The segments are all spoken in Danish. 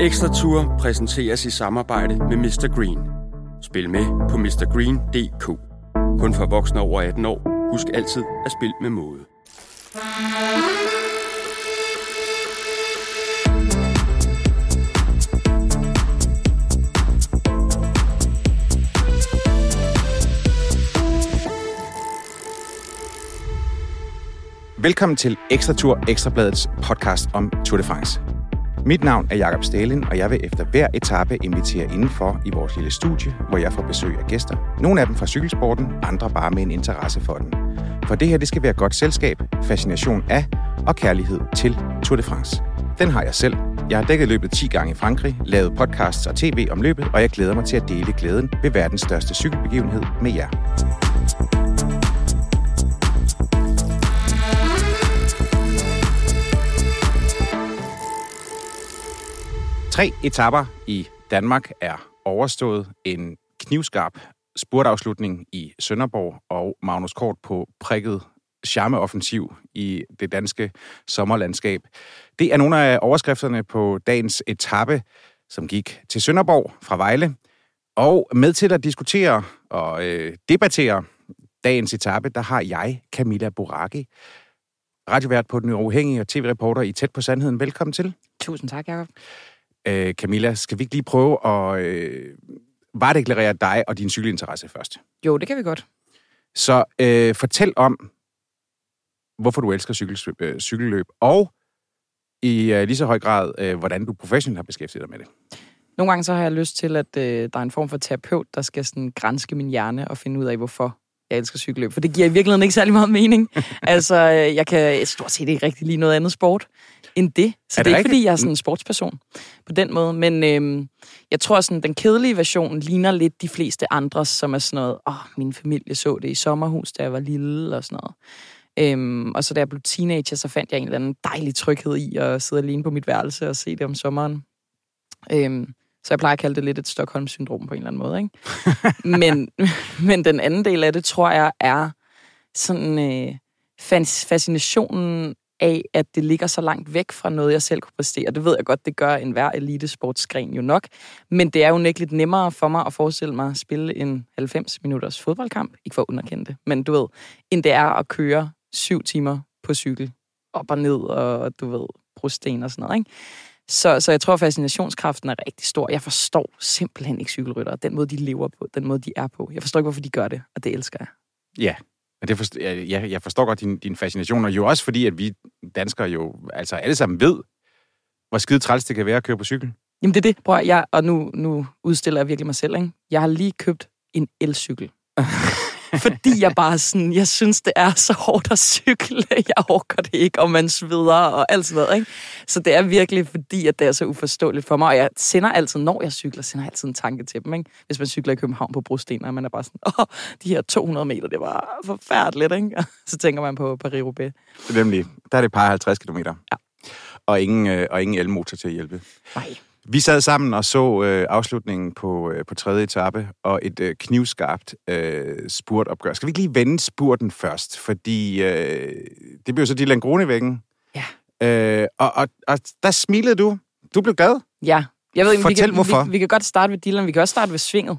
Ekstra Tour præsenteres i samarbejde med Mr. Green. Spil med på mrgreen.dk. Kun for voksne over 18 år. Husk altid at spille med måde. Velkommen til Ekstra Tour, Ekstrabladets podcast om Tour de France. Mit navn er Jakob Stalin, og jeg vil efter hver etape invitere indenfor i vores lille studie, hvor jeg får besøg af gæster. Nogle af dem fra cykelsporten, andre bare med en interesse for den. For det her, det skal være godt selskab, fascination af og kærlighed til Tour de France. Den har jeg selv. Jeg har dækket løbet 10 gange i Frankrig, lavet podcasts og tv om løbet, og jeg glæder mig til at dele glæden ved verdens største cykelbegivenhed med jer. Tre etapper i Danmark er overstået. En knivskarp spurtafslutning i Sønderborg og Magnus Kort på prikket charmeoffensiv i det danske sommerlandskab. Det er nogle af overskrifterne på dagens etape, som gik til Sønderborg fra Vejle. Og med til at diskutere og øh, debattere dagens etape, der har jeg, Camilla Boraki, radiovært på Den Uafhængige og tv-reporter i Tæt på Sandheden. Velkommen til. Tusind tak, Jacob. Øh, Camilla, skal vi ikke lige prøve at øh, varedeklarere dig og din cykelinteresse først? Jo, det kan vi godt. Så øh, fortæl om, hvorfor du elsker cykel, øh, cykelløb, og i øh, lige så høj grad, øh, hvordan du professionelt har beskæftiget dig med det. Nogle gange så har jeg lyst til, at øh, der er en form for terapeut, der skal sådan grænske min hjerne og finde ud af, hvorfor jeg elsker cykelløb. For det giver i virkeligheden ikke særlig meget mening. altså, øh, jeg kan stort set ikke rigtig lige noget andet sport end det. Så Er det er det er ikke, rigtigt? fordi jeg er sådan en sportsperson på den måde. Men øhm, jeg tror, sådan den kedelige version ligner lidt de fleste andres, som er sådan noget, åh, min familie så det i sommerhus, da jeg var lille og sådan noget. Øhm, og så da jeg blev teenager, så fandt jeg en eller anden dejlig tryghed i at sidde alene på mit værelse og se det om sommeren. Øhm, så jeg plejer at kalde det lidt et Stockholm-syndrom på en eller anden måde. Ikke? men, men den anden del af det, tror jeg, er sådan øh, fascinationen af, at det ligger så langt væk fra noget, jeg selv kunne præstere. Det ved jeg godt, det gør en hver elitesportsgren jo nok. Men det er jo lidt nemmere for mig at forestille mig at spille en 90 minutters fodboldkamp. Ikke for at underkende det, men du ved, end det er at køre syv timer på cykel op og ned, og du ved, brosten og sådan noget, ikke? Så, så jeg tror, at fascinationskraften er rigtig stor. Jeg forstår simpelthen ikke cykelryttere. Den måde, de lever på, den måde, de er på. Jeg forstår ikke, hvorfor de gør det, og det elsker jeg. Ja, og det forstår, jeg, jeg jeg forstår godt din, din fascination, og jo også fordi, at vi danskere jo altså alle sammen ved, hvor skide træls det kan være at køre på cykel. Jamen det er det, prøv at, jeg, og nu, nu udstiller jeg virkelig mig selv, ikke? Jeg har lige købt en elcykel. Fordi jeg bare sådan, jeg synes, det er så hårdt at cykle. Jeg orker det ikke, og man sveder og alt sådan noget, ikke? Så det er virkelig fordi, at det er så uforståeligt for mig. Og jeg sender altid, når jeg cykler, sender jeg altid en tanke til dem, ikke? Hvis man cykler i København på brosten, og man er bare sådan, åh, de her 200 meter, det var forfærdeligt, ikke? Så tænker man på Paris-Roubaix. Nemlig, der er det par 50 km. Ja. Og ingen, øh, og ingen elmotor til at hjælpe. Nej. Vi sad sammen og så øh, afslutningen på, øh, på tredje etape, og et øh, knivskarpt øh, spurtopgør. Skal vi ikke lige vende spurten først? Fordi øh, det blev så Dylan Gronevæggen. Ja. Øh, og, og, og der smilede du. Du blev glad. Ja. Jeg ved ikke, Fortæl, vi kan, hvorfor. Vi, vi kan godt starte ved Dylan, vi kan også starte ved svinget.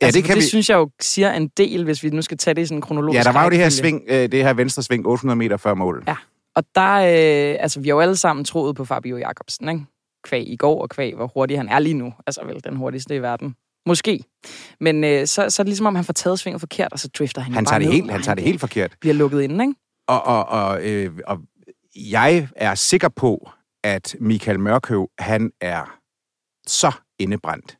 Ja, altså, det kan det vi. synes jeg jo siger en del, hvis vi nu skal tage det i sådan en kronologisk Ja, der var jo det her sving, øh, det her venstre sving 800 meter før mål. Ja. Og der, øh, altså vi har jo alle sammen troet på Fabio Jacobsen, ikke? Kvæg i går, og kvæg, hvor hurtig han er lige nu. Altså vel den hurtigste i verden. Måske. Men øh, så, så er det ligesom, om han får taget svinget forkert, og så drifter han, Han bare tager det ned, helt, han tager det helt forkert. bliver lukket inde, ikke? Og, og, og, øh, og jeg er sikker på, at Michael Mørkøv, han er så indebrændt.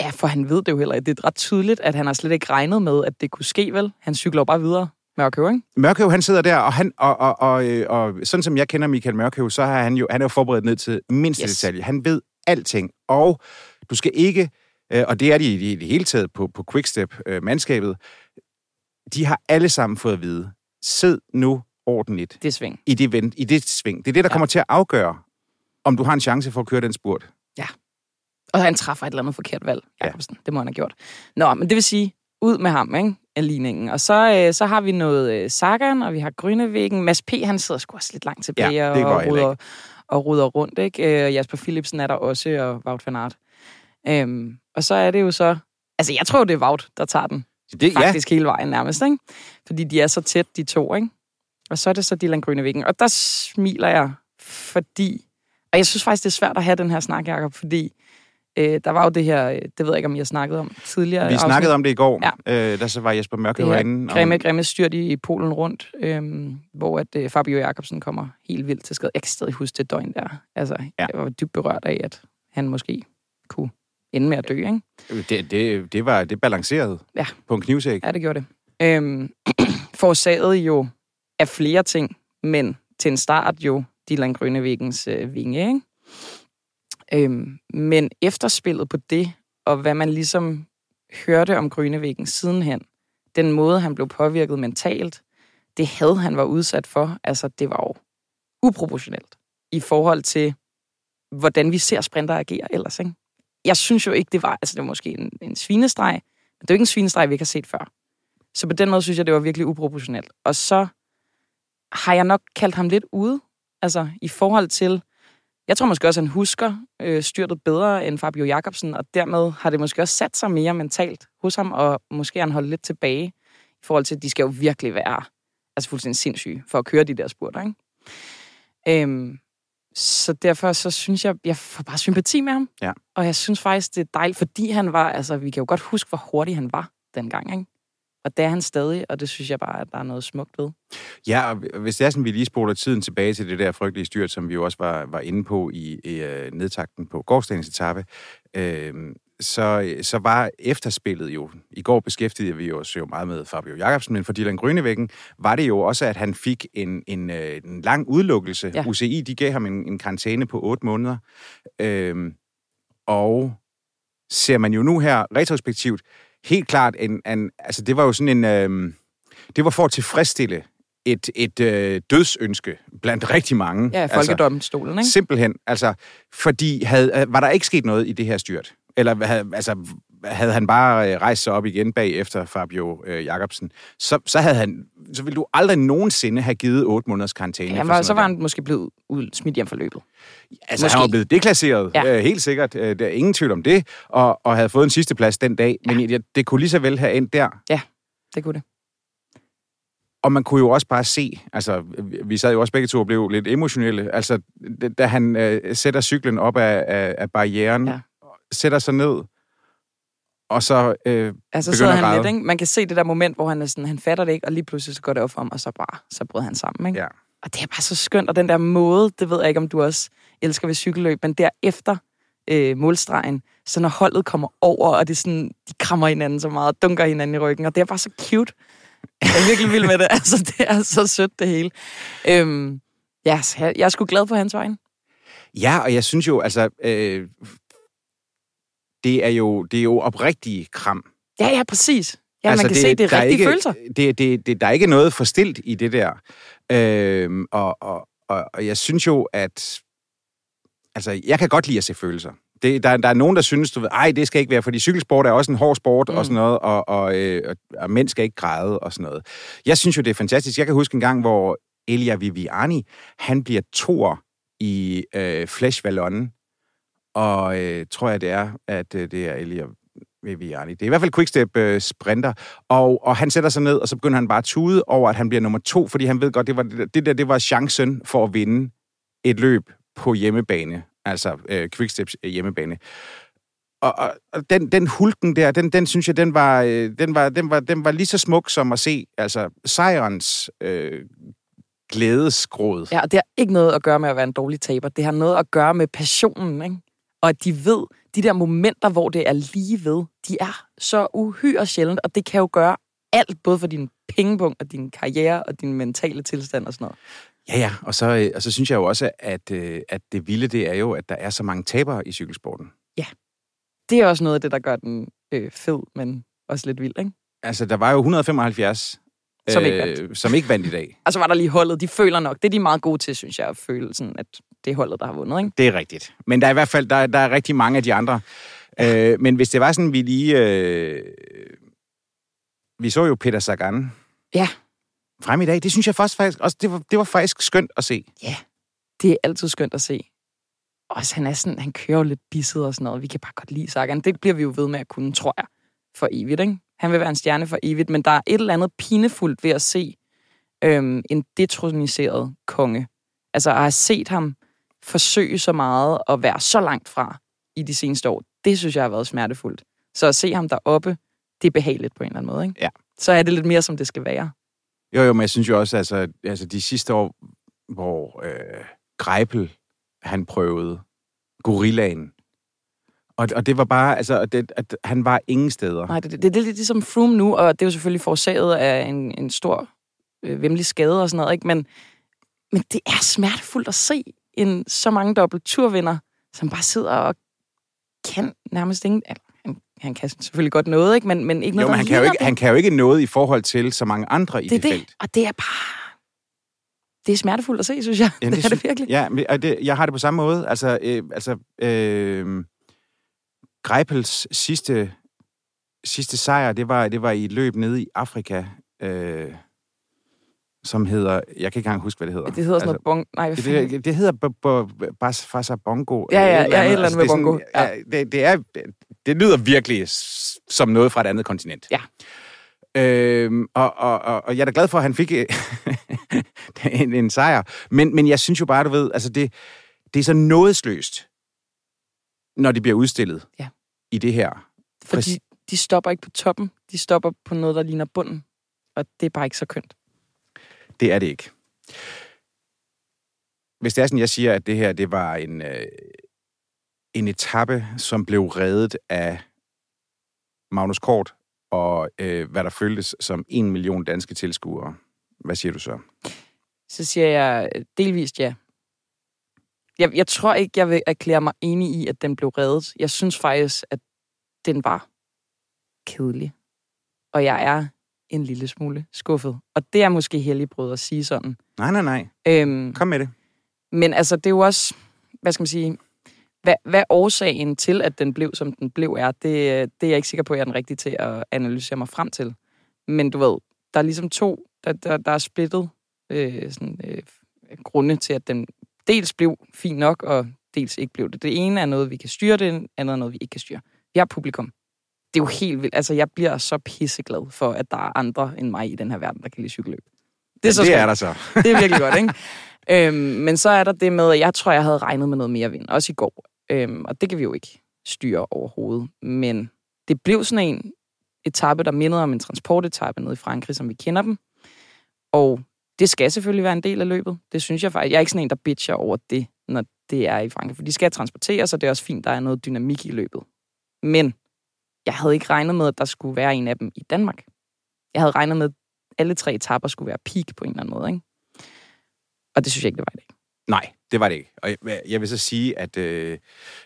Ja, for han ved det jo heller ikke. Det er ret tydeligt, at han har slet ikke regnet med, at det kunne ske, vel? Han cykler bare videre. Mørkøv, ikke? Mørkøv, han sidder der, og, han, og, og, og, øh, og sådan som jeg kender Michael Mørkøv, så er han jo, han er jo forberedt ned til mindste yes. Detalje. Han ved alting, og du skal ikke, øh, og det er de i det hele taget på, på Quickstep-mandskabet, de har alle sammen fået at vide, sid nu ordentligt Det sving. i det, vent, i det sving. Det er det, der Ja. kommer til at afgøre, om du har en chance for at køre den spurt. Og han træffer et eller andet forkert valg, Ja. Jacobsen. Ja. Det må han have gjort. Nå, men det vil sige, ud med ham, ikke? Af ligningen. Og så, øh, så har vi noget øh, Sagan, og vi har Grønnevæggen. Mads P., han sidder sgu også lidt langt tilbage Ja, går og, heller og, og ruder rundt. Ikke? Øh, Jasper Philipsen er der også, og Wout van Aert. Øhm, og så er det jo så... Altså, jeg tror, det er Wout, der tager den. Det, Faktisk ja. hele vejen nærmest, ikke? Fordi de er så tæt, de to, ikke? Og så er det så Dylan Grønnevikken. Og der smiler jeg, fordi... Og jeg synes faktisk, det er svært at have den her snak, Jacob, fordi øh, der var jo det her, øh, det ved jeg ikke, om jeg har snakket om tidligere. Vi snakkede afsnit. om det i går, ja. øh, der så var Jesper Mørke herinde. Grimme, om... grimme styrt i, i Polen rundt, øh, hvor at øh, Fabio Jacobsen kommer helt vildt til skade. Jeg kan stadig huske det døgn der. Altså, ja. jeg var dybt berørt af, at han måske kunne ende med at dø, ikke? Det, det, det var det balanceret ja. på en knivsæk. Ja, det gjorde det. Øhm, forårsaget jo af flere ting, men til en start jo Dylan Grønnevæggens øh, vinge, ikke? Øhm, men efterspillet på det, og hvad man ligesom hørte om Grønnevæggen sidenhen, den måde, han blev påvirket mentalt, det havde han var udsat for, altså det var jo uproportionelt i forhold til, hvordan vi ser sprinter agere ellers, ikke? jeg synes jo ikke, det var, altså det var måske en, en svinestreg, men det er jo ikke en svinestreg, vi ikke har set før. Så på den måde synes jeg, det var virkelig uproportionelt. Og så har jeg nok kaldt ham lidt ude, altså i forhold til, jeg tror måske også, at han husker øh, styrtet bedre end Fabio Jacobsen, og dermed har det måske også sat sig mere mentalt hos ham, og måske han holdt lidt tilbage i forhold til, at de skal jo virkelig være altså fuldstændig sindssyge for at køre de der spurter, ikke? Øhm, så derfor så synes jeg, jeg får bare sympati med ham. Ja. Og jeg synes faktisk, det er dejligt, fordi han var, altså vi kan jo godt huske, hvor hurtig han var dengang, ikke? Og det er han stadig, og det synes jeg bare, at der er noget smukt ved. Ja, og hvis det er sådan, vi lige spoler tiden tilbage til det der frygtelige styrt, som vi jo også var, var inde på i, i uh, nedtakten på gårdsdagens etape, øh, så, så var efterspillet jo, i går beskæftigede vi os jo meget med Fabio Jacobsen, men for Dylan Grønnevæggen var det jo også, at han fik en, en, øh, en lang udlukkelse. Ja. UCI, de gav ham en, en karantæne på otte måneder. Øhm, og ser man jo nu her retrospektivt, helt klart, en, en, altså det var jo sådan en, øhm, det var for at tilfredsstille et, et øh, dødsønske blandt rigtig mange. Ja, folkedomstolen, altså, ikke? Simpelthen, altså, fordi havde, var der ikke sket noget i det her styrt? Eller havde, altså, havde han bare øh, rejst sig op igen bagefter Fabio øh, Jacobsen, så, så, havde han, så ville du aldrig nogensinde have givet otte måneders karantæne. Ja, var, så var han måske blevet ud, smidt hjem for løbet. Altså, måske. han var blevet deklasseret, ja. øh, helt sikkert. Øh, der er ingen tvivl om det, og, og havde fået en sidste plads den dag. Ja. Men ja, det kunne lige så vel have endt der. Ja, det kunne det. Og man kunne jo også bare se, altså vi sad jo også begge to og blev lidt emotionelle, altså da han øh, sætter cyklen op af, af, af barrieren, ja sætter sig ned, og så øh, altså, så han lidt, ikke? Man kan se det der moment, hvor han, er sådan, han fatter det ikke, og lige pludselig så går det op for ham, og så bare, så bryder han sammen. Ikke? Ja. Og det er bare så skønt, og den der måde, det ved jeg ikke, om du også elsker ved cykelløb, men derefter øh, målstregen, så når holdet kommer over, og det er sådan, de krammer hinanden så meget, og dunker hinanden i ryggen, og det er bare så cute. Jeg er virkelig vild med det. Altså, det er så sødt, det hele. Øhm, ja, jeg, jeg er sgu glad på hans vejen. Ja, og jeg synes jo, altså, øh, det er jo, det er jo oprigtige kram. Ja, ja, præcis. Ja, altså, man kan det, se, det er rigtige ikke, følelser. Det, det, det, der er ikke noget forstilt i det der. Øhm, og, og, og, og jeg synes jo, at... Altså, jeg kan godt lide at se følelser. Det, der, der er nogen, der synes, du ved, ej, det skal ikke være, fordi cykelsport er også en hård sport mm. og sådan noget, og, og, øh, og, og mænd skal ikke græde og sådan noget. Jeg synes jo, det er fantastisk. Jeg kan huske en gang, hvor Elia Viviani, han bliver toer i øh, Flash Vallon, og øh, tror jeg, det er, at øh, det er Elia Viviani. Det er i hvert fald Quickstep øh, sprinter, og, og han sætter sig ned, og så begynder han bare at tude over, at han bliver nummer to, fordi han ved godt, det var det der, det var chancen for at vinde et løb på hjemmebane, altså øh, Quicksteps øh, hjemmebane. Og, og, og den, den hulken der, den, den synes jeg, den var, øh, den, var, den, var, den var lige så smuk som at se altså, sejrens øh, glædesgråd. Ja, og det har ikke noget at gøre med at være en dårlig taber. Det har noget at gøre med passionen, ikke? Og at de ved, de der momenter, hvor det er lige ved, de er så uhyre sjældent, og det kan jo gøre alt, både for din pengepunkt og din karriere og din mentale tilstand og sådan noget. Ja, ja, og så, øh, og så synes jeg jo også, at, øh, at det vilde, det er jo, at der er så mange tabere i cykelsporten. Ja, det er også noget af det, der gør den øh, fed, men også lidt vild, ikke? Altså, der var jo 175 som ikke vandt. Øh, som ikke vandt i dag. Og så var der lige holdet. De føler nok. Det er de meget gode til, synes jeg, at føle sådan, at det er holdet, der har vundet. Ikke? Det er rigtigt. Men der er i hvert fald der, der er rigtig mange af de andre. Ja. Øh, men hvis det var sådan, vi lige... Øh, vi så jo Peter Sagan. Ja. Frem i dag. Det synes jeg faktisk, faktisk også, det var, det var faktisk skønt at se. Ja. det er altid skønt at se. Og han, er sådan, han kører jo lidt bisset og sådan noget. Vi kan bare godt lide Sagan. Det bliver vi jo ved med at kunne, tror jeg, for evigt. Ikke? Han vil være en stjerne for evigt, men der er et eller andet pinefuldt ved at se øhm, en detroniseret konge. Altså at have set ham forsøge så meget og være så langt fra i de seneste år, det synes jeg har været smertefuldt. Så at se ham deroppe, det er behageligt på en eller anden måde. Ikke? Ja. Så er det lidt mere, som det skal være. Jo, jo, men jeg synes jo også, altså, altså de sidste år, hvor øh, Greipel, han prøvede gorillaen, og, og det var bare, altså, det, at han var ingen steder. Nej, det, det, det er lidt ligesom Froome nu, og det er jo selvfølgelig forårsaget af en, en stor øh, vemmelig skade og sådan noget, ikke? Men, men det er smertefuldt at se en så mange dobbelt turvinder, som bare sidder og kan nærmest ingen... Han, han kan selvfølgelig godt noget, ikke? Men, men ikke noget, jo, men han kan, jo ikke, det. han kan jo ikke noget i forhold til så mange andre i det, det, det felt. Og det er bare... Det er smertefuldt at se, synes jeg. Ja, det, det er det virkelig. Ja, men, det, jeg har det på samme måde. Altså, øh, altså øh, Greipels sidste, sidste sejr, det var, det var i et løb nede i Afrika, øh, som hedder... Jeg kan ikke engang huske, hvad det hedder. Det hedder sådan noget bong... Nej, det, det, det hedder Basa Bongo. Ja, ja, eller ja, et eller andet Altså, med bongo. ja, det, det, er, det lyder virkelig som noget fra et andet kontinent. Ja. Øhm, og, og, og, og jeg er da glad for, at han fik øh, en, en sejr. Men, men jeg synes jo bare, du ved, altså det, det er så nådesløst, når det bliver udstillet Ja. i det her. Fordi de stopper ikke på toppen. De stopper på noget, der ligner bunden. Og det er bare ikke så kønt. Det er det ikke. Hvis det er sådan, jeg siger, at det her det var en, øh, en etape, som blev reddet af Magnus Kort, og øh, hvad der føltes som en million danske tilskuere. Hvad siger du så? Så siger jeg delvist ja. Jeg, jeg tror ikke, jeg vil erklære mig enig i, at den blev reddet. Jeg synes faktisk, at den var kedelig. Og jeg er en lille smule skuffet. Og det er måske helligbrød at sige sådan. Nej, nej, nej. Øhm, Kom med det. men altså, det er jo også, hvad skal man sige, hvad, hvad årsagen til, at den blev, som den blev, er, det, det er jeg ikke sikker på, at jeg er den rigtige til at analysere mig frem til. Men du ved, der er ligesom to, der, der, der er splittet øh, sådan, øh, grunde til, at den dels blev fin nok, og dels ikke blev det. Det ene er noget, vi kan styre, det andet er noget, vi ikke kan styre. Vi har publikum. Det er jo helt vildt. Altså, jeg bliver så pisseglad for, at der er andre end mig i den her verden, der kan lide cykelløb. Det, ja, så det er der så. Det er virkelig godt, ikke? Øhm, men så er der det med, at jeg tror, jeg havde regnet med noget mere vind, også i går. Øhm, og det kan vi jo ikke styre overhovedet. Men det blev sådan en etape, der mindede om en transportetape nede i Frankrig, som vi kender dem. Og det skal selvfølgelig være en del af løbet. Det synes jeg faktisk. Jeg er ikke sådan en, der bitcher over det, når det er i Frankrig. For de skal transporteres, og det er også fint, der er noget dynamik i løbet. Men jeg havde ikke regnet med, at der skulle være en af dem i Danmark. Jeg havde regnet med, at alle tre etapper skulle være peak på en eller anden måde. Ikke? Og det synes jeg ikke, det var i dag. Nej, det var det ikke. Og jeg, jeg vil så sige, at øh,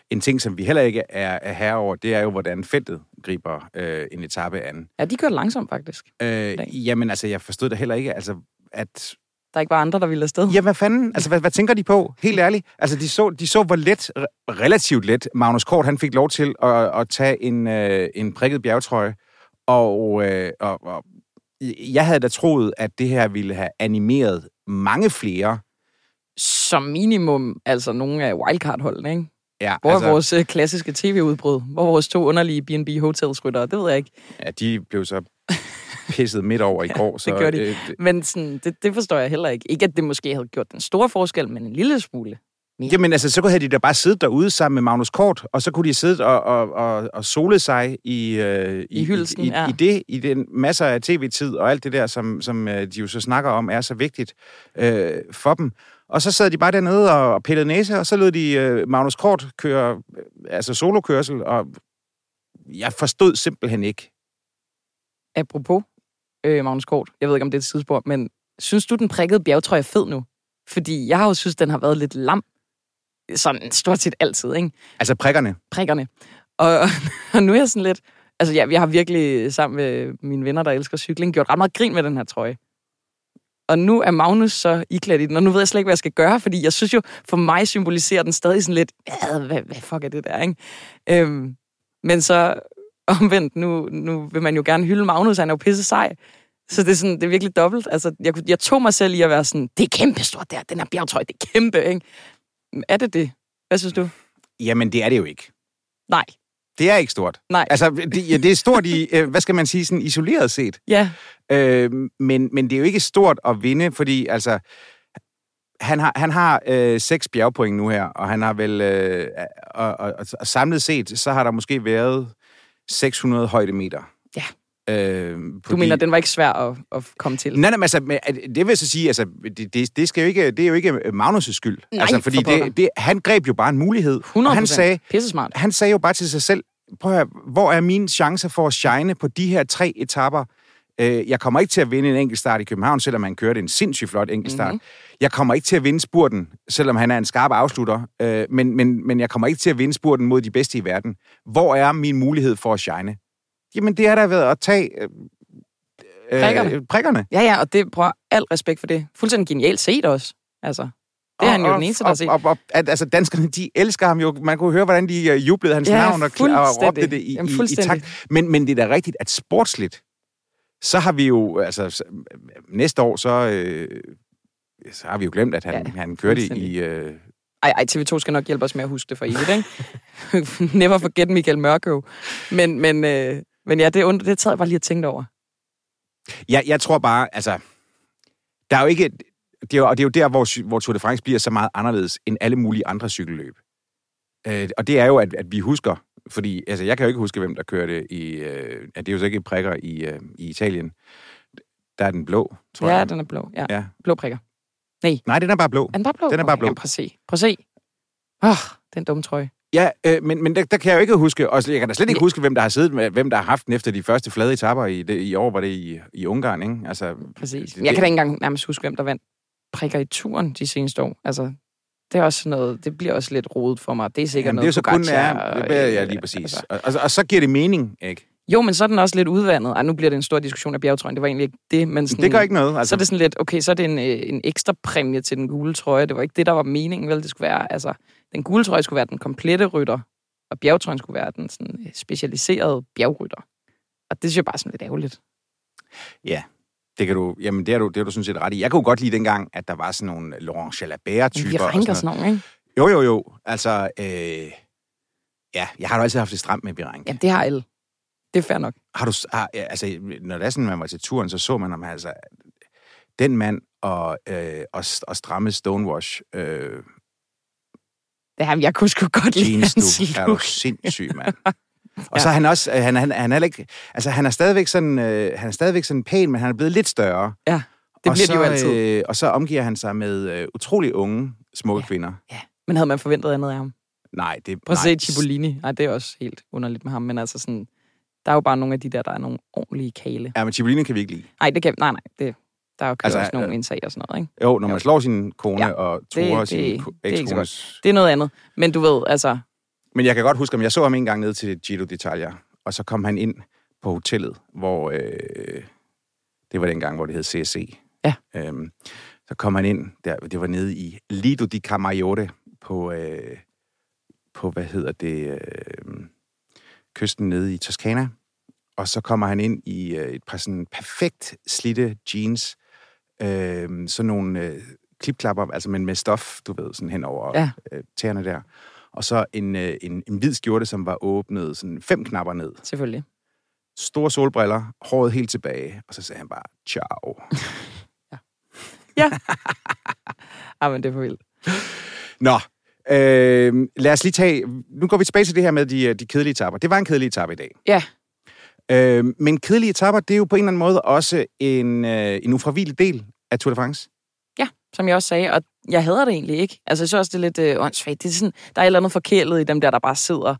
en ting, som vi heller ikke er, er herre over, det er jo, hvordan feltet griber øh, en etape an. Ja, de kørte langsomt faktisk. Øh, jamen, altså, jeg forstod det heller ikke, altså, at... Der ikke var andre, der ville afsted. Ja, hvad fanden? Altså, hvad, hvad tænker de på? Helt ærligt. Altså, de så, de så hvor let, re- relativt let, Magnus Kort, han fik lov til at, at tage en, øh, en prikket bjergtrøje, og, øh, og, og jeg havde da troet, at det her ville have animeret mange flere. Som minimum, altså nogle af wildcard-holdene, ikke? Ja, Hvor altså... er vores øh, klassiske tv-udbrud? Hvor er vores to underlige B&B Hotels-ryttere? Det ved jeg ikke. Ja, de blev så pisset midt over i går. Så, det gjorde de. Øh, det- Men sådan, det, det forstår jeg heller ikke. Ikke, at det måske havde gjort den store forskel, men en lille smule. Jamen altså, så havde de da bare siddet derude sammen med Magnus Kort, og så kunne de sidde og, og, og, og sole sig i, øh, I hylden, i, ja. i, det, i den masser af tv-tid og alt det der, som, som øh, de jo så snakker om, er så vigtigt øh, for dem. Og så sad de bare dernede og, og pillede næse, og så lød de øh, Magnus Kort køre, øh, altså solokørsel, og jeg forstod simpelthen ikke. Apropos øh, Magnus Kort, jeg ved ikke, om det er et sidespor, men synes du, den prikkede bjergtrøje er fed nu? Fordi jeg har jo synes, den har været lidt lam. Sådan stort set altid, ikke? Altså prikkerne. prikkerne. Og, og nu er jeg sådan lidt... Altså, ja, jeg har virkelig sammen med mine venner, der elsker cykling, gjort ret meget grin med den her trøje. Og nu er Magnus så iklædt i den, og nu ved jeg slet ikke, hvad jeg skal gøre, fordi jeg synes jo, for mig symboliserer den stadig sådan lidt, hvad, hvad fuck er det der, ikke? Øhm, men så omvendt, nu, nu vil man jo gerne hylde Magnus, han er jo pisse sej. Så det er, sådan, det er virkelig dobbelt. Altså, jeg, jeg tog mig selv i at være sådan, det er kæmpe stort der, den her bjergtrøje, det er kæmpe, ikke? Er det det? Hvad synes du? Jamen, det er det jo ikke. Nej. Det er ikke stort. Nej. Altså, det, ja, det er stort i, øh, hvad skal man sige, sådan isoleret set. Ja, Øh, men, men det er jo ikke stort at vinde, fordi altså, han har, han har øh, seks bjergpoint nu her, og han har vel, øh, og, og, og samlet set, så har der måske været 600 højdemeter. Ja. Øh, på du mener, de- den var ikke svær at, at komme til? Nej, nej, men altså, men, at- det vil så sige, altså, det, det, det, skal jo ikke, det er jo ikke Magnus' skyld. Nej, altså, fordi for det, det, han greb jo bare en mulighed. 100 Og han sagde, Pisse smart. han sagde jo bare til sig selv, prøv at høre, hvor er mine chancer for at shine på de her tre etapper? Øh, jeg kommer ikke til at vinde en enkeltstart i København, selvom han kørte en sindssygt flot enkeltstart. Mhm. Mm-hmm. Jeg kommer ikke til at vinde spurten, selvom han er en skarp afslutter. Øh, men, men, men jeg kommer ikke til at vinde spurten mod de bedste i verden. Hvor er min mulighed for at shine? Jamen, det er der ved at tage... Øh, øh, Prikkerne. prikkerne. Ja, ja, og det prøver al respekt for det. Fuldstændig genialt set også. Altså, det er han jo den eneste, der har og, set. og, og, at, altså, danskerne, de elsker ham jo. Man kunne høre, hvordan de øh, jublede hans Ja, navn og, og råbte det i, Jamen, i, i takt. Men, men det er da rigtigt, at sportsligt, så har vi jo, altså næste år, så, øh, så har vi jo glemt, at han, Ja, han kørte i... Øh, Ej, ej, TV2 skal nok hjælpe os med at huske det for evigt, ikke? Never forget Michael Mørkøv. Men, men, øh, men ja, det, und- det tager jeg bare lige at tænke over. jeg, jeg tror bare, altså, der er jo ikke... Det er jo, og det er jo der, hvor, hvor Tour de France bliver så meget anderledes end alle mulige andre cykelløb. Øh, og det er jo, at, at vi husker, fordi altså, jeg kan jo ikke huske, hvem der kørte i... Øh, ja, det er jo så ikke prikker i, øh, i Italien. Der er den blå, tror Ja, jeg. den er blå. Ja. Ja. Blå prikker. Nej, den er bare blå. Er den bare blå? Den er bare Okay, blå. Jamen, prøv at se. Prøv at se. Oh, den dumme trøje. Ja, øh, men, men der, der kan jeg jo ikke huske, og jeg kan da slet ikke huske, hvem der har siddet med, hvem der har haft den efter de første flade etapper i, det, i år, var det i, i Ungarn, ikke? Altså, Præcis. det- Jeg kan da ikke engang nærmest huske, hvem der vandt prikker i turen de seneste år. Altså, det er også noget, det bliver også lidt rodet for mig. Det er sikkert Jamen, det er noget så kun er, er, ja, øh, lige præcis. altså. Og, og, og, så giver det mening, ikke? Jo, men så er den også lidt udvandet. Ej, nu bliver det en stor diskussion af bjergetrøjen. Det var egentlig ikke det, men sådan, Det gør ikke noget. Så Altså, er det sådan lidt, okay, så er det en, øh, en ekstra præmie til den gule trøje. Det var ikke det, der var meningen, vel? Det skulle være, altså, den gule trøje skulle være den komplette rytter, og bjergetrøjen skulle være den sådan, øh, specialiserede bjergrytter. Og det synes jeg bare sådan lidt ærgerligt. ja, det kan du, jamen, det er du, det er du sådan set ret i. Jeg kunne godt lide dengang, at der var sådan nogle Laurent Jalabert-typer. Vi og ranker sådan sådan nogle, ikke? Jo, jo, jo. Altså, øh, ja, jeg har jo altid haft det stramt med Birank. Ja, det har alle. Det er fair nok. Har du, har, ja, altså, når det er sådan, man var til turen, så så man ham altså, den mand og, øh, og, og stramme Stonewash øh, Det her, jeg kunne sgu godt lide hans du. Er du look. sindssyg, mand. Og så er han også, øh, han, han, han er ikke, altså han er stadigvæk sådan, øh, han er stadigvæk sådan pæn, men han er blevet lidt større. Ja, det og bliver så, de jo altid. Øh, og så omgiver han sig med øh, utrolig unge, smukke Ja. kvinder. Ja. Men havde man forventet andet af ham? Nej, det Prøv at nej, se Cipollini. Nej, det er også helt underligt med ham, men altså sådan, der er jo bare nogle af de der, der er nogle ordentlige kale. Ja, men Cipollini kan vi ikke lide. Nej, det kan, nej, nej, det, der er jo Altså, også nogle øh, indsager og sådan noget, ikke? Jo, når man Jo. slår sin kone Ja, og truer det- sin ekskones... Det er noget andet. Men du ved, altså, Men jeg kan godt huske, at jeg så ham en gang ned til Giro d'Italia, og så kom han ind på hotellet, hvor... Øh, det var den gang, hvor det hed CSC. Ja. Øhm, så kom han ind, der, det var nede i Lido di Camaiore, på, øh, på hvad hedder det, øh, kysten nede i Toskana. Og så kommer han ind i øh, et par sådan perfekt slitte jeans, øh, sådan nogle øh, klipklapper, altså men med stof, du ved, sådan hen over Ja. øh, tæerne der. Og så en, øh, en, en hvid skjorte, som var åbnet sådan fem knapper ned. selvfølgelig. Store solbriller, håret helt tilbage, og så sagde han bare, ciao. Ja. ah, men det er for vildt. Nå, øh, lad os lige tage... Nu går vi tilbage til det her med de, de kedelige etapper. Det var en kedelig etape i dag. Ja, Øh, men kedelige etapper, det er jo på en eller anden måde også en, øh, en ufravigelig del af Tour de France. ja, som jeg også sagde, og jeg hader det egentlig ikke. Altså, jeg synes også, det er lidt øh, åndssvagt. Det er sådan, der er et eller andet forkælet i dem der, der bare sidder,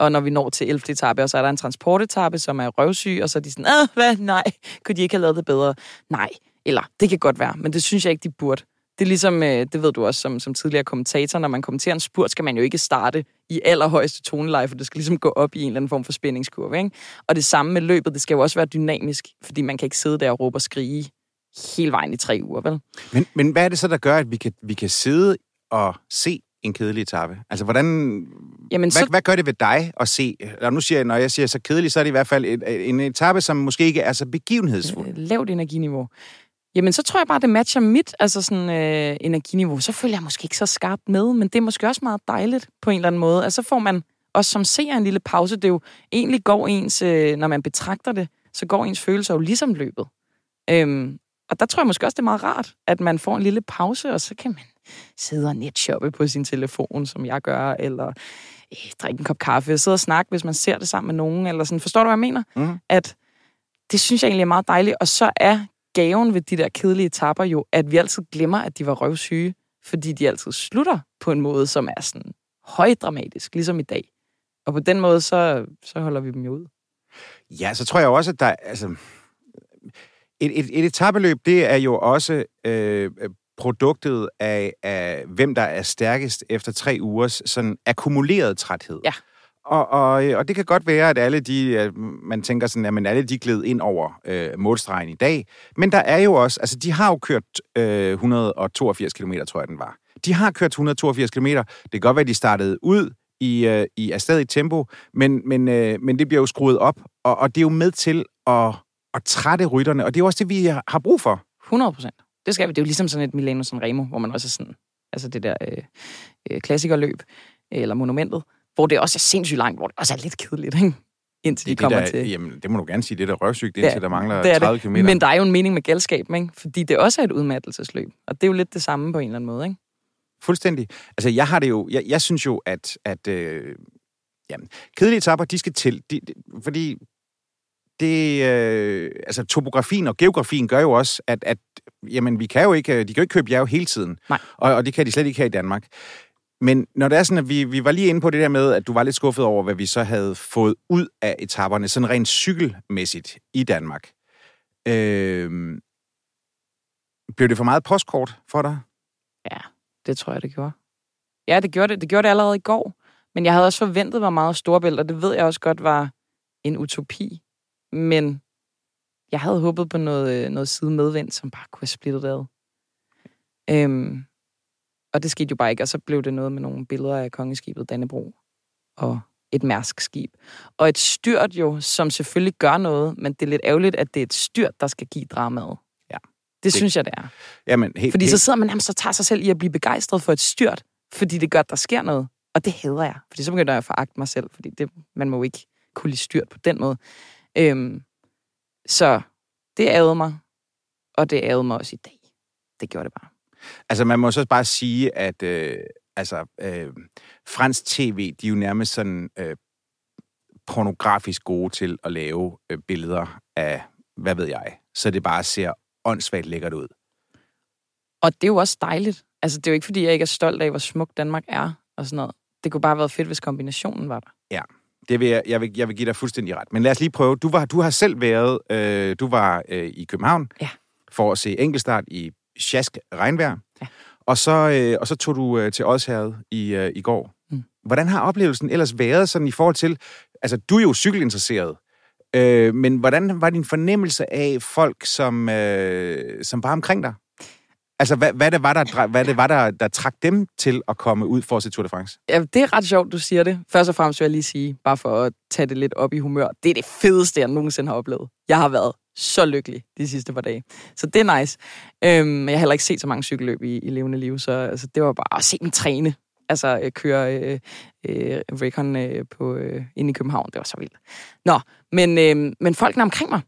og når vi når til 11. etape, og så er der en transportetappe, som er røvsyg, og så er de sådan, ah, hvad, nej, kunne de ikke have lavet det bedre? Nej, eller det kan godt være, men det synes jeg ikke, de burde. Det er ligesom, øh, det ved du også som, som tidligere kommentator, når man kommenterer en spurt, skal man jo ikke starte i allerhøjeste toneleje, for det skal ligesom gå op i en eller anden form for spændingskurve. Ikke? Og det samme med løbet, det skal jo også være dynamisk, fordi man kan ikke sidde der og råbe og skrige hele vejen i tre uger, vel? Men, men hvad er det så, der gør, at vi kan, vi kan sidde og se en kedelig etape? Altså, hvordan, Jamen, hvad, så, hvad gør det ved dig at se? Og nu siger jeg, når jeg siger så kedelig, så er det i hvert fald et, en etape, som måske ikke er så begivenhedsfuld. øh, lavt energiniveau. Jamen, så tror jeg bare, det matcher mit altså sådan, øh, energiniveau. Så følger jeg måske ikke så skarpt med, men det er måske også meget dejligt på en eller anden måde. Altså, så får man også som ser en lille pause. Det er jo egentlig går ens, øh, når man betragter det, så går ens følelser jo ligesom løbet. Øhm, og der tror jeg måske også, det er meget rart, at man får en lille pause, og så kan man sidde og netshoppe på sin telefon, som jeg gør, eller øh, drikke en kop kaffe, sidde og snakke, hvis man ser det sammen med nogen, eller sådan. Forstår du, hvad jeg mener? Mhm. At det synes jeg egentlig er meget dejligt, og så er gaven ved de der kedelige etapper jo, at vi altid glemmer, at de var røvsyge, fordi de altid slutter på en måde, som er sådan højdramatisk, ligesom i dag. Og på den måde, så, så holder vi dem jo ud. Ja, så tror jeg også, at der... Altså, et, et, et etabeløb, det er jo også øh, produktet af, af, hvem der er stærkest efter tre ugers sådan akkumuleret træthed. Ja. Og, og, øh, og det kan godt være, at alle de, man tænker sådan, at alle de gled ind over øh, målstregen i dag. Men der er jo også, altså de har jo kørt øh, 182 km, tror jeg den var. De har kørt 182 km. Det kan godt være, at de startede ud i, øh, i afstadig tempo, men, men, øh, men det bliver jo skruet op, og, og det er jo med til at, at trætte rytterne, og det er jo også det, vi har brug for. 100 procent. Det skal vi. Det er jo ligesom sådan et Milano Sanremo, hvor man også er sådan, altså det der øh, øh, klassikerløb, eller monumentet, hvor det også er sindssygt langt, hvor det også er lidt kedeligt, ikke? Indtil de Det, er kommer det, der, til... Jamen, det må du gerne sige, det er der røvsygt, indtil Ja, der mangler det er 30 det. km. Men der er jo en mening med galskaben, ikke? Fordi det også er et udmattelsesløb. Og det er jo lidt det samme på en eller anden måde, ikke? Fuldstændig. Altså, jeg har det jo... Jeg, jeg synes jo, at... at øh, jamen, kedelige etapper, de skal til. De, de, fordi det... Øh, altså, topografien og geografien gør jo også, at, at jamen, vi kan jo ikke... De kan jo ikke købe bjerg hele tiden. Nej. Og, og det kan de slet ikke her i Danmark. Men når det er sådan, at vi, vi var lige inde på det der med, at du var lidt skuffet over, hvad vi så havde fået ud af etaperne, sådan rent cykelmæssigt i Danmark. Øh, blev det for meget postkort for dig? Ja, det tror jeg, det gjorde. Ja, det gjorde det. Det gjorde det allerede i går. Men jeg havde også forventet mig meget storbælt, og det ved jeg også godt var en utopi. Men jeg havde håbet på noget, øh, noget side medvind, som bare kunne have splittet det ad. Øhm, og det skete jo bare ikke, og så blev det noget med nogle billeder af kongeskibet Dannebro og et mærskskib. Og et styrt jo, som selvfølgelig gør noget, men det er lidt ærgerligt, at det er et styrt, der skal give dramaet. Ja. Det, Det- synes jeg, det er. Jamen, helt, Fordi helt, så sidder man nærmest og tager sig selv i at blive begejstret for et styrt, fordi det gør, at der sker noget. Og det hader jeg, fordi så begynder jeg at foragte mig selv, fordi det, man må jo ikke kunne lide styrt på den måde. Øhm, så det ærede mig, og det ærede mig også i dag. Det gjorde det bare. Altså, man må så bare sige, at øh, altså, øh, fransk tv, de er jo nærmest sådan øh, pornografisk gode til at lave øh, billeder af, hvad ved jeg, så det bare ser åndssvagt lækkert ud. Og det er jo også dejligt. Altså, det er jo ikke, fordi jeg ikke er stolt af, hvor smuk Danmark er, og sådan noget. Det kunne bare have været fedt, hvis kombinationen var der. Det vil jeg, jeg, vil, jeg vil give dig fuldstændig ret. Men lad os lige prøve. Du, var, du har selv været, øh, du var øh, i København Ja. for at se enkeltstart i sjask regnvejr. Ja. Og, så, øh, og så tog du øh, til Odsherred i, øh, i går. Mm. Hvordan har oplevelsen ellers været sådan i forhold til... Altså, du er jo cykelinteresseret. Øh, men hvordan var din fornemmelse af folk, som, øh, som var omkring dig? Altså, hvad, hvad det var, der, hvad det var der, der trak dem til at komme ud for at se Tour de France? Ja, det er ret sjovt, du siger det. Først og fremmest vil jeg lige sige, bare for at tage det lidt op i humør, det er det fedeste, jeg nogensinde har oplevet. Jeg har været så lykkelig de sidste par dage. Så det er nice. Øhm, jeg har heller ikke set så mange cykelløb i, i levende liv, så altså, det var bare at se dem træne. Altså øh, køre øh, øh, Recon øh, på, øh, ind i København. Det var så vildt. Nå, men, øh, men folkene omkring mig,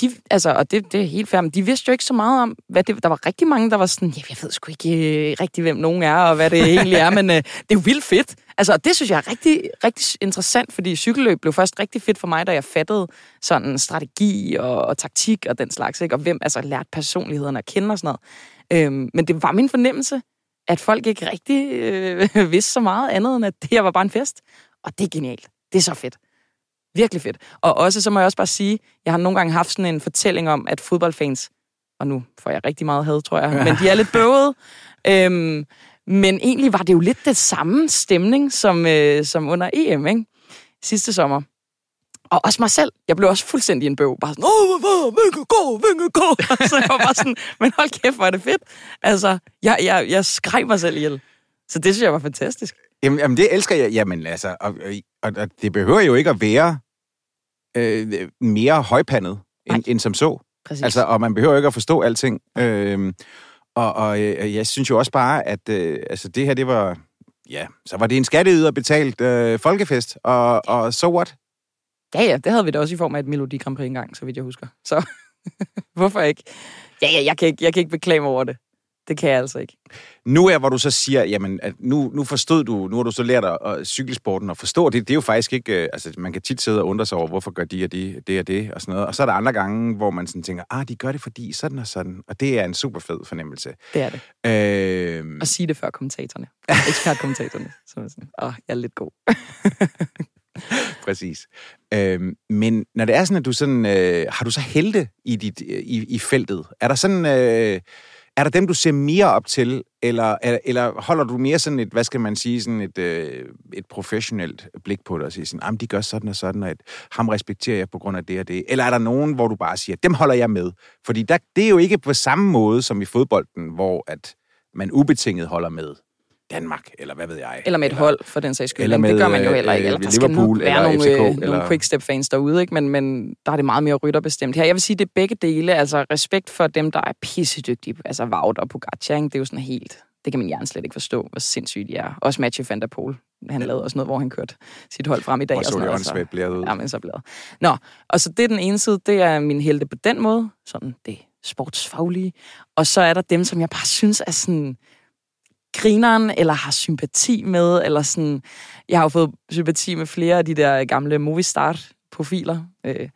de, altså, og det, det er helt fair, men de vidste jo ikke så meget om, hvad det, der var rigtig mange, der var sådan, ja, jeg ved sgu ikke øh, rigtig, hvem nogen er, og hvad det egentlig er, men øh, det er jo vildt fedt. Altså, og det synes jeg er rigtig, rigtig interessant, fordi cykelløb blev først rigtig fedt for mig, da jeg fattede sådan strategi og, og taktik og den slags, ikke? og hvem altså lærte personlighederne at kende og sådan noget. Øhm, men det var min fornemmelse, at folk ikke rigtig øh, vidste så meget andet, end at det her var bare en fest. Og det er genialt. Det er så fedt. Virkelig fedt. Og også, så må jeg også bare sige, jeg har nogle gange haft sådan en fortælling om, at fodboldfans, og nu får jeg rigtig meget had, tror jeg, men de er lidt bøvede. Øhm, men egentlig var det jo lidt det samme stemning, som, øh, som under EM, ikke? Sidste sommer. Og også mig selv. Jeg blev også fuldstændig en bøv. Bare sådan, åh, hvad, vi kan gå, vi kan gå. så jeg var bare sådan, men hold kæft, hvor er det fedt. Altså, jeg, jeg, jeg skreg mig selv ihjel. Så det synes jeg var fantastisk. Jamen, jamen det elsker jeg. Jamen, altså, og, og, og det behøver jo ikke at være øh, mere højpandet end, end som så. Præcis. Altså, og man behøver ikke at forstå alting. Øh, og, og øh, jeg synes jo også bare, at øh, altså, det her, det var... Ja, så var det en skatteyder betalt øh, folkefest, og, og so what? Ja, ja, det havde vi da også i form af et Melodi Grand Prix engang, så vidt jeg husker. Så hvorfor ikke? Ja, ja, jeg kan ikke, jeg kan ikke beklage mig over det. Det kan jeg altså ikke. Nu er, hvor du så siger, jamen, at nu, nu forstod du, nu har du så lært at, at cykelsporten og forstå det. Det er jo faktisk ikke, øh, altså man kan tit sidde og undre sig over, hvorfor gør de og de, det og det og sådan noget. Og så er der andre gange, hvor man sådan tænker, ah, de gør det fordi sådan og sådan. Og det er en super fed fornemmelse. Det er det. Øh, Og sige det før kommentatorerne. Ekspertkommentatorerne. Så er sådan, åh, jeg er lidt god. præcis. Øh, men når det er sådan, at du sådan, øh, har du så helte i, dit, i, i feltet? Er der sådan... Øh, er der dem, du ser mere op til, eller, eller holder du mere sådan et, hvad skal man sige, sådan et, øh, et professionelt blik på det, og siger sådan, de gør sådan og sådan, og et, ham respekterer jeg på grund af det og det? Eller er der nogen, hvor du bare siger, dem holder jeg med? Fordi der, det er jo ikke på samme måde som i fodbolden, hvor at man ubetinget holder med Danmark, eller hvad ved jeg. Eller med et eller, hold, for den sags skyld. eller Eller det gør man jo med, heller ikke. øh, Eller, der skal Liverpool være eller nogle, FCK, øh, eller- nogle quickstep-fans derude, ikke? Men, men der er det meget mere rytterbestemt her. Jeg vil sige, det er begge dele. Altså respekt for dem, der er pissedygtige. Altså Wout og Pogacar, ikke? Det er jo sådan helt... Det kan min hjerne slet ikke forstå, hvor sindssygt de er. Også Mathieu van der Poel. Han lavede også noget, hvor han kørte sit hold frem i dag. Og så det åndssvagt blæret ud. Ja, men så bladet. Nå, og så det er den ene side, det er min helte på den måde, sådan det sportsfaglige. Og så er der dem, som jeg bare synes er sådan grineren, eller har sympati med, eller sådan, jeg har jo fået sympati med flere af de der gamle movie start profiler øh,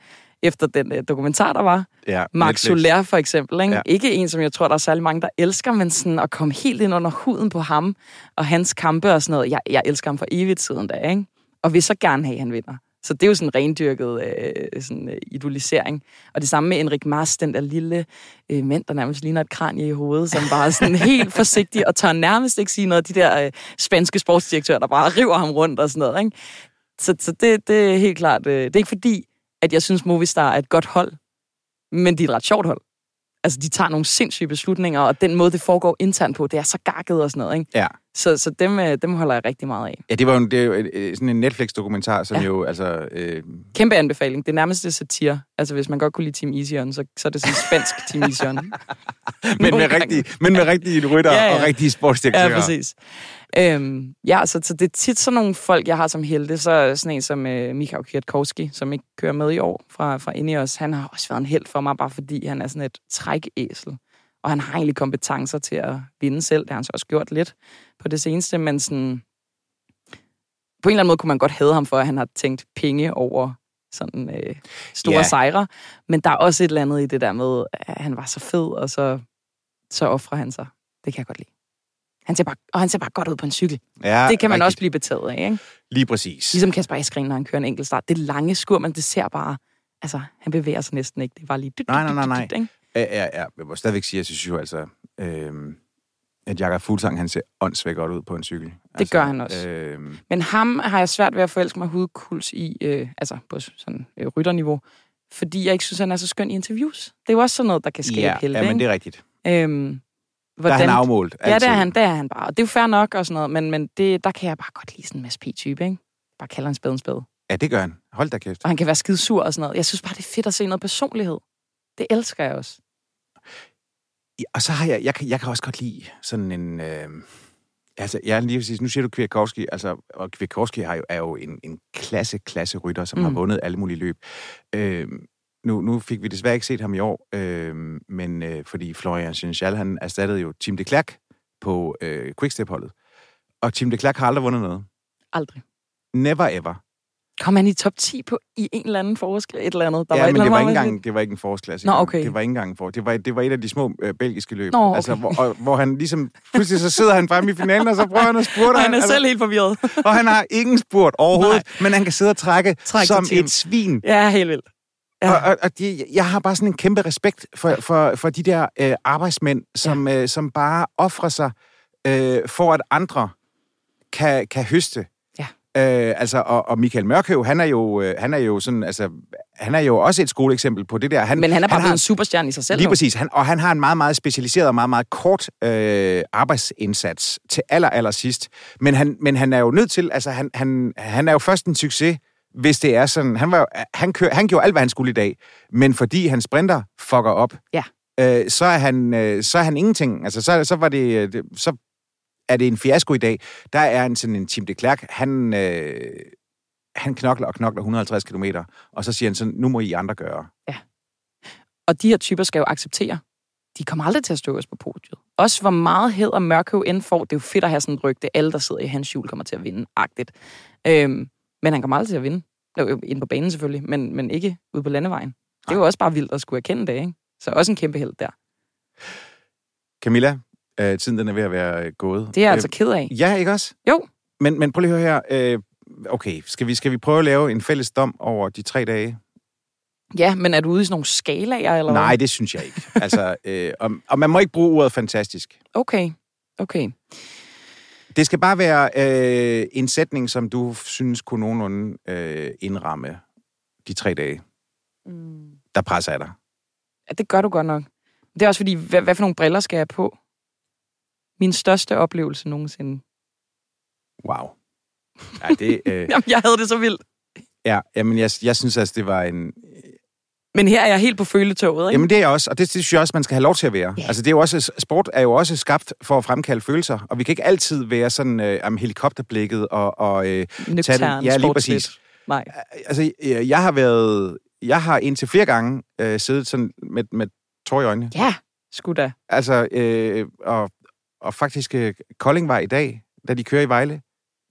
efter den øh, dokumentar, der var. Ja, Max. Soler for eksempel. Ikke? Ja. ikke en, som jeg tror, der er særlig mange, der elsker, men sådan at komme helt ind under huden på ham og hans kampe og sådan noget. Jeg, jeg elsker ham for evigt siden da, ikke? Og vil så gerne have, at han vinder. Så det er jo sådan en rendyrket øh, sådan, øh, idolisering. Og det samme med Enrik Mars, den der lille øh, mand, der nærmest ligner et kranje i hovedet, som bare er sådan helt forsigtig og tør nærmest ikke sige noget de der øh, spanske sportsdirektører, der bare river ham rundt og sådan noget. Ikke? Så, så det, det er helt klart, øh, det er ikke fordi, at jeg synes Movistar er et godt hold, men de er et ret sjovt hold. Altså, de tager nogle sindssyge beslutninger, og den måde, det foregår internt på, det er så gakket og sådan noget, ikke? Ja. Så, så dem, øh, dem holder jeg rigtig meget af. Ja, det var jo, det er jo sådan en Netflix-dokumentar, som ja. Jo, altså... Øh, Kæmpe anbefaling. Det er nærmest det satire. Altså, hvis man godt kunne lide Team Easyon, så, så er det sådan spansk Team Easyon. men, med rigtige, men med rigtige rytter ja, Ja, og rigtige sportsdirektører. Ja, præcis. Øhm, ja, så, så det er tit sådan nogle folk, jeg har som helte. Så sådan en som øh, Mikhail Kwiatkowski, som ikke kører med i år fra, fra Ineos. Han har også været en held for mig, bare fordi han er sådan et trækæsel. Og han har egentlig kompetencer til at vinde selv. Det har han så også gjort lidt på det seneste, men sådan... På en eller anden måde kunne man godt hade ham for, at han har tænkt penge over sådan øh, store ja. sejre. Men der er også et eller andet i det der med, at han var så fed, og så, så offrer han sig. Det kan jeg godt lide. Han ser bare, og han ser bare godt ud på en cykel. Ja, det kan man rigtigt. også blive betaget af, ikke? Lige præcis. Ligesom Kasper Eskren, når han kører en enkelt start. Det er lange skur, men det ser bare... Altså, han bevæger sig næsten ikke. Det er bare lige... Dyt, Nej, nej, nej, dyt, nej. dyt? Ja, ja, ja. Jeg må stadigvæk sige, at jeg synes jo altså, øh, at Jakob Fuglsang, han ser åndssvagt godt ud på en cykel. Altså, gør han også. Øh, Men ham har jeg svært ved at forelske mig hudkuls i, øh, altså på sådan øh, rytterniveau, fordi jeg ikke synes, han er så skøn i interviews. Det er jo også sådan noget, der kan skabe ja, helte, ja, men det er rigtigt. Øhm, Der er han afmålt. Ja, det altid. er han, det er han bare. Og det er jo fair nok og sådan noget, men, men det, der kan jeg bare godt lide sådan en Mads P-type, ikke? Bare kalder en spæd en spæd. Ja, det gør han. Hold da kæft. Og han kan være skide sur og sådan noget. Jeg synes bare, det er fedt at se noget personlighed. Det elsker jeg også. Ja, Og så har jeg, jeg kan, jeg kan også godt lide sådan en... Øh, altså, jeg er lige sige, nu siger du Kwiatkowski, altså, og Kwiatkowski er jo, er jo en, en klasse, klasse rytter, som mm. har vundet alle mulige løb. Øh, nu, nu fik vi desværre ikke set ham i år, øh, men øh, fordi Florian Senechal, han erstattede jo Tim de Klerk på øh, Quickstep-holdet. Og Tim de Klerk har aldrig vundet noget. Aldrig. Never ever. Kom han i top 10 på i en eller anden forskel? Et eller andet? Der ja, var et men eller det var, ikke engang, det var ikke en forårsklasse. Nå, okay. Det var ikke engang en for. Det var, det var et af de små øh, belgiske løb. Nå, okay. altså, hvor, og, hvor han ligesom... Pludselig så sidder han fremme i finalen, og så prøver han at spurte. Og han er altså, selv helt forvirret. Og han har ingen spurt overhovedet, Nej. men han kan sidde og trække Træk som et svin. ja, helt vildt. Ja. Og, og, og de, jeg har bare sådan en kæmpe respekt for, for, for de der øh, arbejdsmænd, som, øh, som bare offrer sig øh, for, at andre kan, kan høste. Øh, altså, og, og Michael Mørkøv, han er jo, øh, han er jo sådan, altså, han er jo også et skoleeksempel på det der. Han, Men han er bare han har, en superstjerne i sig selv. Lige nu. præcis. Han, og han har en meget, meget specialiseret og meget, meget kort øh, arbejdsindsats til aller, aller sidst. Men han, men han er jo nødt til, altså han, han, han er jo først en succes, hvis det er sådan, han, var, han, kør, han gjorde alt, hvad han skulle i dag, men fordi han sprinter fucker op, Ja. øh, så, er han, øh, så er han ingenting. Altså, så, så, var det, øh, det, så er det en fiasko i dag. Der er en sådan en Tim de Klerk, han, øh, han knokler og knokler 150 km, og så siger han sådan, nu må I andre gøre. Og de her typer skal jo acceptere, de kommer aldrig til at stå os på podiet. Også hvor meget hed og Mørkøv end får, det er jo fedt at have sådan et rygte, alle der sidder i hans hjul kommer til at vinde, agtigt. Øhm, men han kommer aldrig til at vinde. Ind på banen selvfølgelig, men, men ikke ude på landevejen. Det er jo også bare vildt at skulle erkende det, ikke? Så også en kæmpe held der. Camilla, øh, tiden den er ved at være øh, gået. Det er jeg Øh, altså ked af. Ja, ikke også? Jo. Men, men prøv lige at høre her. Øh, okay, skal vi, skal vi prøve at lave en fælles dom over de tre dage? Ja, men er du ude i sådan nogle skalaer, eller Nej, hvad? det synes jeg ikke. altså, øh, og, og man må ikke bruge ordet fantastisk. Okay, okay. Det skal bare være øh, en sætning, som du synes kunne nogenlunde øh, indramme de tre dage, Mm. der presser af dig. Ja, det gør du godt nok. Det er også fordi, hvad, hvad for nogle briller skal jeg på? Min største oplevelse nogensinde. Wow. Ja, det, øh, Jamen, jeg havde det så vildt. ja, jamen, jeg, jeg synes altså, det var en, Men her er jeg helt på føletoget, ikke? Jamen det er jeg også, og det, det synes jeg også, man skal have lov til at være. Ja. Altså det er jo også, sport er jo også skabt for at fremkalde følelser, og vi kan ikke altid være sådan øh, om helikopterblikket og, og øh, Nøgtern, tage den- ja, lige præcis. Nej. altså øh, jeg har været, jeg har indtil flere gange øh, siddet sådan med, med tår i øjnene. Ja, sgu da. Altså, øh, og, og faktisk øh, Kolding var i dag, da de kører i Vejle,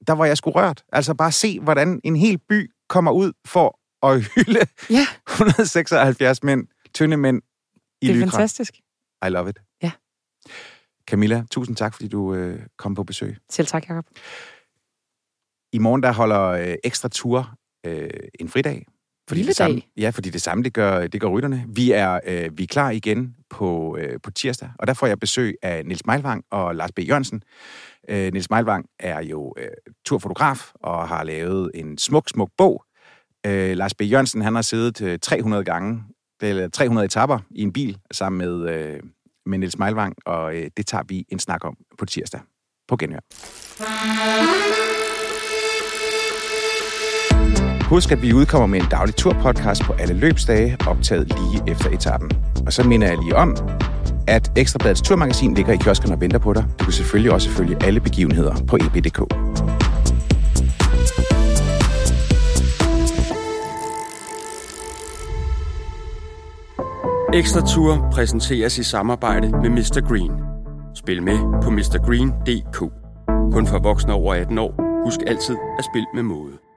der var jeg sgu rørt. Altså bare se, hvordan en hel by kommer ud for at hylde Ja, 176 mænd, tynde mænd i det er lykra. fantastisk. I love it. Ja. Camilla, tusind tak, fordi du øh, kom på besøg. Selv tak, Jacob. I morgen, der holder øh, Ekstra Tur øh, en fridag. Lille det samme, dag. ja, fordi det samme, det gør, det gør rytterne. Vi er, øh, vi er klar igen på, øh, på tirsdag, og der får jeg besøg af Nils Meilvang og Lars B. Jørgensen. Øh, Nils Meilvang er jo øh, turfotograf og har lavet en smuk, smuk bog. Øh, Lars B. Jørgensen, han har siddet øh, 300 gange, eller 300 etapper i en bil sammen med, øh, med Nils Meilvang, og øh, det tager vi en snak om på tirsdag. På genhør. Husk, at vi udkommer med en daglig turpodcast på alle løbsdage, optaget lige efter etappen. Og så minder jeg lige om, at Ekstrabladets turmagasin ligger i kiosken og venter på dig. Du kan selvfølgelig også følge alle begivenheder på eb.dk. Ekstra Tour præsenteres i samarbejde med Mr. Green. Spil med på mrgreen.dk. Kun for voksne over 18 år. Husk altid at spille med måde.